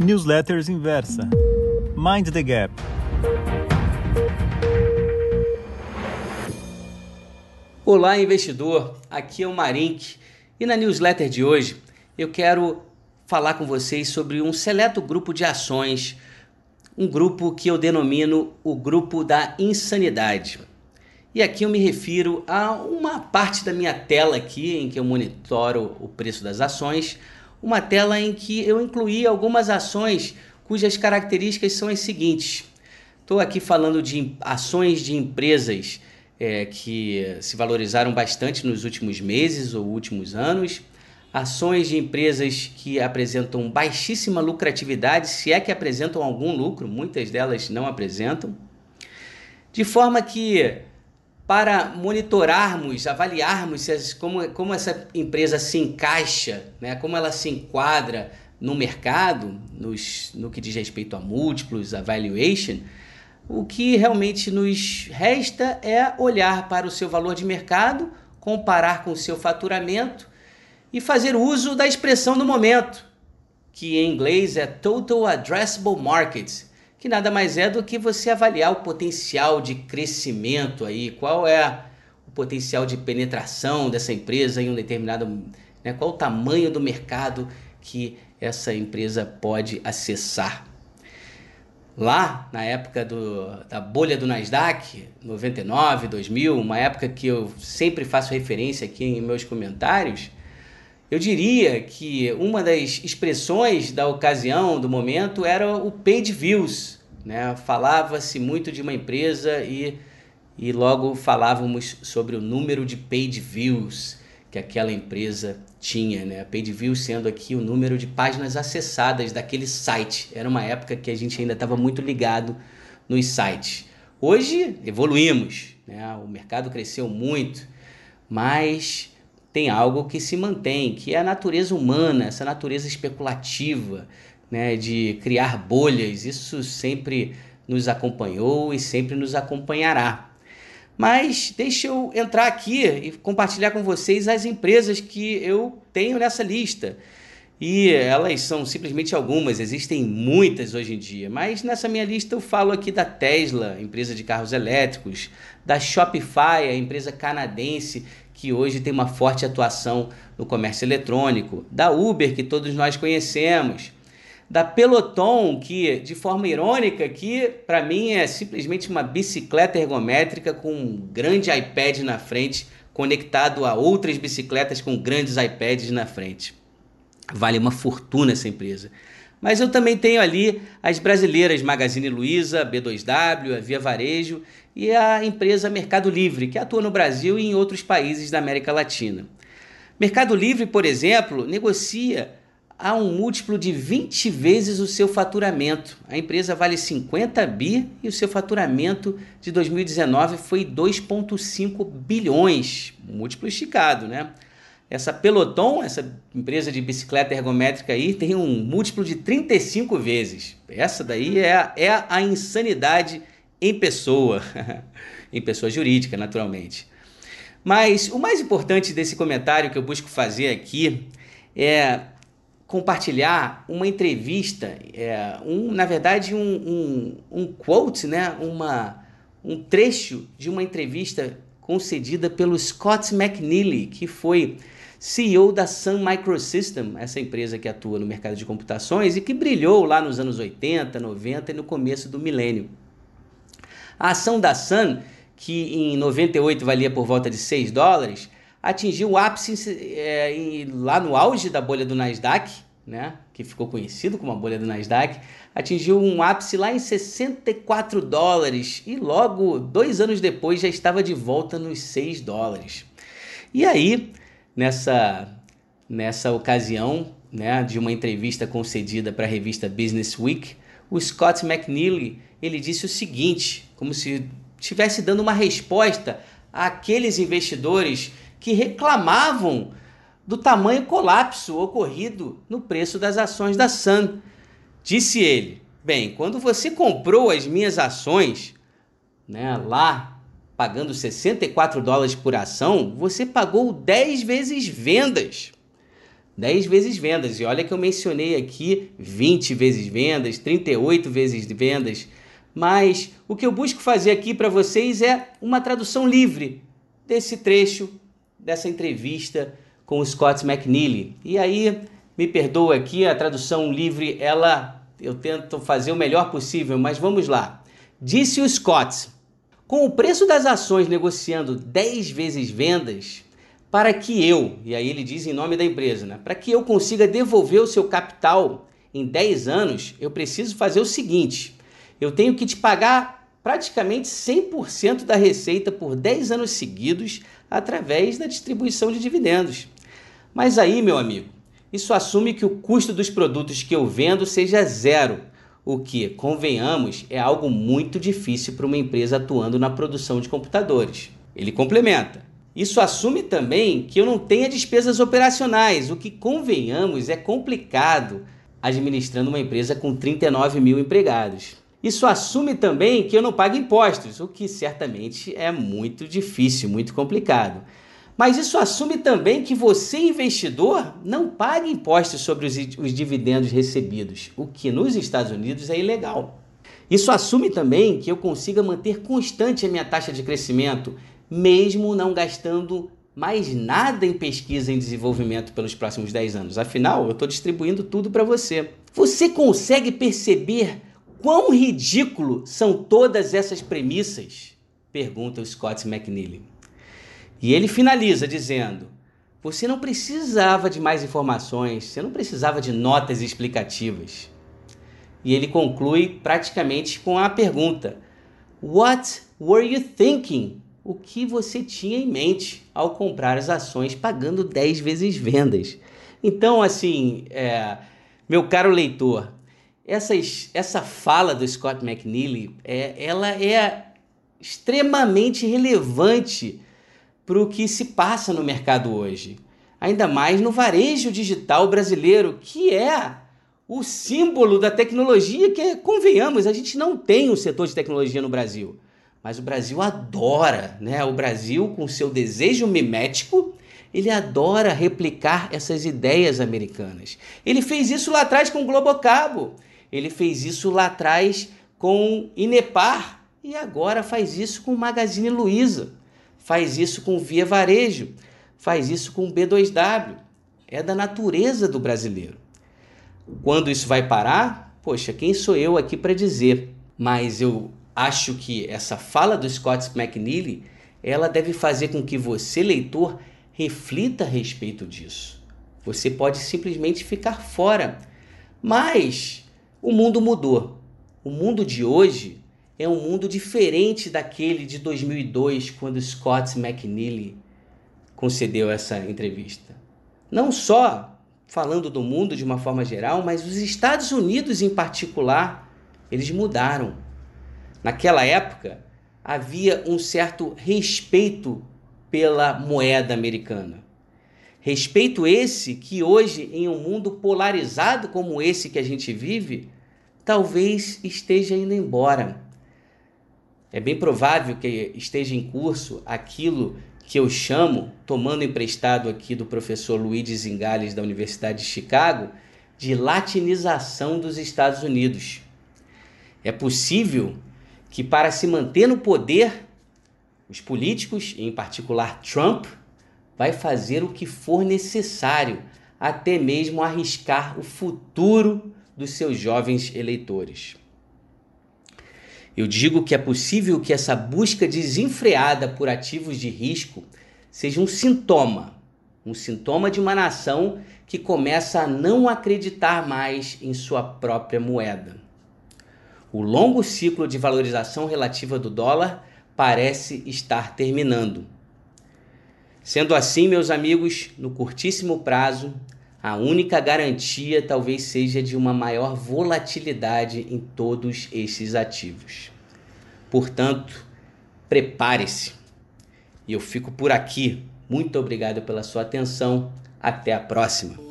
Newsletters Inversa. Mind the Gap. Olá, investidor. Aqui é o Marink e na newsletter de hoje eu quero falar com vocês sobre um seleto grupo de ações, um grupo que eu denomino o grupo da insanidade. E aqui eu me refiro a uma parte da minha tela aqui em que eu monitoro o preço das ações, uma tela em que eu incluí algumas ações cujas características são as seguintes. Estou aqui falando de ações de empresas é, que se valorizaram bastante nos últimos meses ou últimos anos, ações de empresas que apresentam baixíssima lucratividade, se é que apresentam algum lucro, muitas delas não apresentam, de forma que para monitorarmos, avaliarmos as, como, como essa empresa se encaixa, né, como ela se enquadra no mercado, nos, no que diz respeito a múltiplos, a valuation, o que realmente nos resta é olhar para o seu valor de mercado, comparar com o seu faturamento e fazer uso da expressão do momento, que em inglês é Total Addressable Market, que nada mais é do que você avaliar o potencial de crescimento aí, qual é o potencial de penetração dessa empresa em um determinado, né, qual o tamanho do mercado que essa empresa pode acessar. Lá, na época do, da bolha do Nasdaq, 99, 2000, uma época que eu sempre faço referência aqui em meus comentários, eu diria que uma das expressões da ocasião, do momento, era o paid views. Né? Falava-se muito de uma empresa e, e logo falávamos sobre o número de paid views que aquela empresa tinha. Né? Paid views sendo aqui o número de páginas acessadas daquele site. Era uma época que a gente ainda estava muito ligado nos sites. Hoje evoluímos, né? o mercado cresceu muito, mas tem algo que se mantém, que é a natureza humana, essa natureza especulativa, né, de criar bolhas. Isso sempre nos acompanhou e sempre nos acompanhará. Mas deixa eu entrar aqui e compartilhar com vocês as empresas que eu tenho nessa lista. E elas são simplesmente algumas, existem muitas hoje em dia, mas nessa minha lista eu falo aqui da Tesla, empresa de carros elétricos, da Shopify, a empresa canadense que hoje tem uma forte atuação no comércio eletrônico, da Uber, que todos nós conhecemos, da Peloton, que de forma irônica, que para mim é simplesmente uma bicicleta ergométrica com um grande iPad na frente, conectado a outras bicicletas com grandes iPads na frente. Vale uma fortuna essa empresa. Mas eu também tenho ali as brasileiras Magazine Luiza, B2W, a Via Varejo e a empresa Mercado Livre, que atua no Brasil e em outros países da América Latina. Mercado Livre, por exemplo, negocia a um múltiplo de 20 vezes o seu faturamento. A empresa vale 50 bi e o seu faturamento de 2019 foi 2,5 bilhões, múltiplo esticado, né? Essa Peloton, essa empresa de bicicleta ergométrica aí, tem um múltiplo de 35 vezes. Essa daí é, é a insanidade em pessoa, em pessoa jurídica, naturalmente. Mas o mais importante desse comentário que eu busco fazer aqui é compartilhar uma entrevista, é, um, na verdade, um, um, um quote, né? uma, um trecho de uma entrevista concedida pelo Scott McNeely, que foi CEO da Sun Microsystem, essa empresa que atua no mercado de computações e que brilhou lá nos anos 80, 90 e no começo do milênio. A ação da Sun, que em 98 valia por volta de 6 dólares, atingiu o ápice é, lá no auge da bolha do Nasdaq, né, que ficou conhecido como a bolha do Nasdaq, atingiu um ápice lá em 64 dólares e logo dois anos depois já estava de volta nos 6 dólares. E aí nessa, nessa ocasião né, de uma entrevista concedida para a revista Business Week, o Scott McNeely ele disse o seguinte, como se estivesse dando uma resposta àqueles investidores que reclamavam do tamanho colapso ocorrido no preço das ações da Sun. Disse ele: Bem, quando você comprou as minhas ações, né, lá pagando 64 dólares por ação, você pagou 10 vezes vendas. 10 vezes vendas. E olha que eu mencionei aqui 20 vezes vendas, 38 vezes vendas. Mas o que eu busco fazer aqui para vocês é uma tradução livre desse trecho, dessa entrevista com o Scott McNeely. E aí, me perdoa aqui, a tradução livre, ela eu tento fazer o melhor possível, mas vamos lá. Disse o Scott: com o preço das ações negociando 10 vezes vendas, para que eu, e aí ele diz em nome da empresa, né, para que eu consiga devolver o seu capital em 10 anos, eu preciso fazer o seguinte: eu tenho que te pagar praticamente 100% da receita por 10 anos seguidos através da distribuição de dividendos. Mas aí, meu amigo, isso assume que o custo dos produtos que eu vendo seja zero o que, convenhamos, é algo muito difícil para uma empresa atuando na produção de computadores. Ele complementa: Isso assume também que eu não tenha despesas operacionais, o que, convenhamos, é complicado administrando uma empresa com 39 mil empregados. Isso assume também que eu não pago impostos, o que certamente é muito difícil, muito complicado. Mas isso assume também que você, investidor, não pague impostos sobre os, os dividendos recebidos, o que nos Estados Unidos é ilegal. Isso assume também que eu consiga manter constante a minha taxa de crescimento, mesmo não gastando mais nada em pesquisa e desenvolvimento pelos próximos 10 anos. Afinal, eu estou distribuindo tudo para você. Você consegue perceber quão ridículo são todas essas premissas? Pergunta o Scott McNeely. E ele finaliza dizendo: Você não precisava de mais informações, você não precisava de notas explicativas. E ele conclui praticamente com a pergunta: What were you thinking? O que você tinha em mente ao comprar as ações pagando 10 vezes vendas? Então, assim, é, meu caro leitor, essas, essa fala do Scott McNeely, é, ela é extremamente relevante para o que se passa no mercado hoje. Ainda mais no varejo digital brasileiro, que é o símbolo da tecnologia, que, convenhamos, a gente não tem um setor de tecnologia no Brasil. Mas o Brasil adora, né? O Brasil, com seu desejo mimético, ele adora replicar essas ideias americanas. Ele fez isso lá atrás com o Globocabo. Ele fez isso lá atrás com Inepar. E agora faz isso com o Magazine Luiza faz isso com Via Varejo, faz isso com B2W. É da natureza do brasileiro. Quando isso vai parar? Poxa, quem sou eu aqui para dizer? Mas eu acho que essa fala do Scott McNeely, ela deve fazer com que você, leitor, reflita a respeito disso. Você pode simplesmente ficar fora. Mas o mundo mudou. O mundo de hoje é um mundo diferente daquele de 2002, quando Scott McNeely concedeu essa entrevista. Não só falando do mundo de uma forma geral, mas os Estados Unidos em particular, eles mudaram. Naquela época, havia um certo respeito pela moeda americana. Respeito esse que hoje, em um mundo polarizado como esse que a gente vive, talvez esteja indo embora. É bem provável que esteja em curso aquilo que eu chamo, tomando emprestado aqui do professor Luigi Zingales da Universidade de Chicago, de latinização dos Estados Unidos. É possível que para se manter no poder, os políticos, em particular Trump, vai fazer o que for necessário, até mesmo arriscar o futuro dos seus jovens eleitores. Eu digo que é possível que essa busca desenfreada por ativos de risco seja um sintoma, um sintoma de uma nação que começa a não acreditar mais em sua própria moeda. O longo ciclo de valorização relativa do dólar parece estar terminando. Sendo assim, meus amigos, no curtíssimo prazo, a única garantia talvez seja de uma maior volatilidade em todos esses ativos. Portanto, prepare-se. E eu fico por aqui. Muito obrigado pela sua atenção. Até a próxima.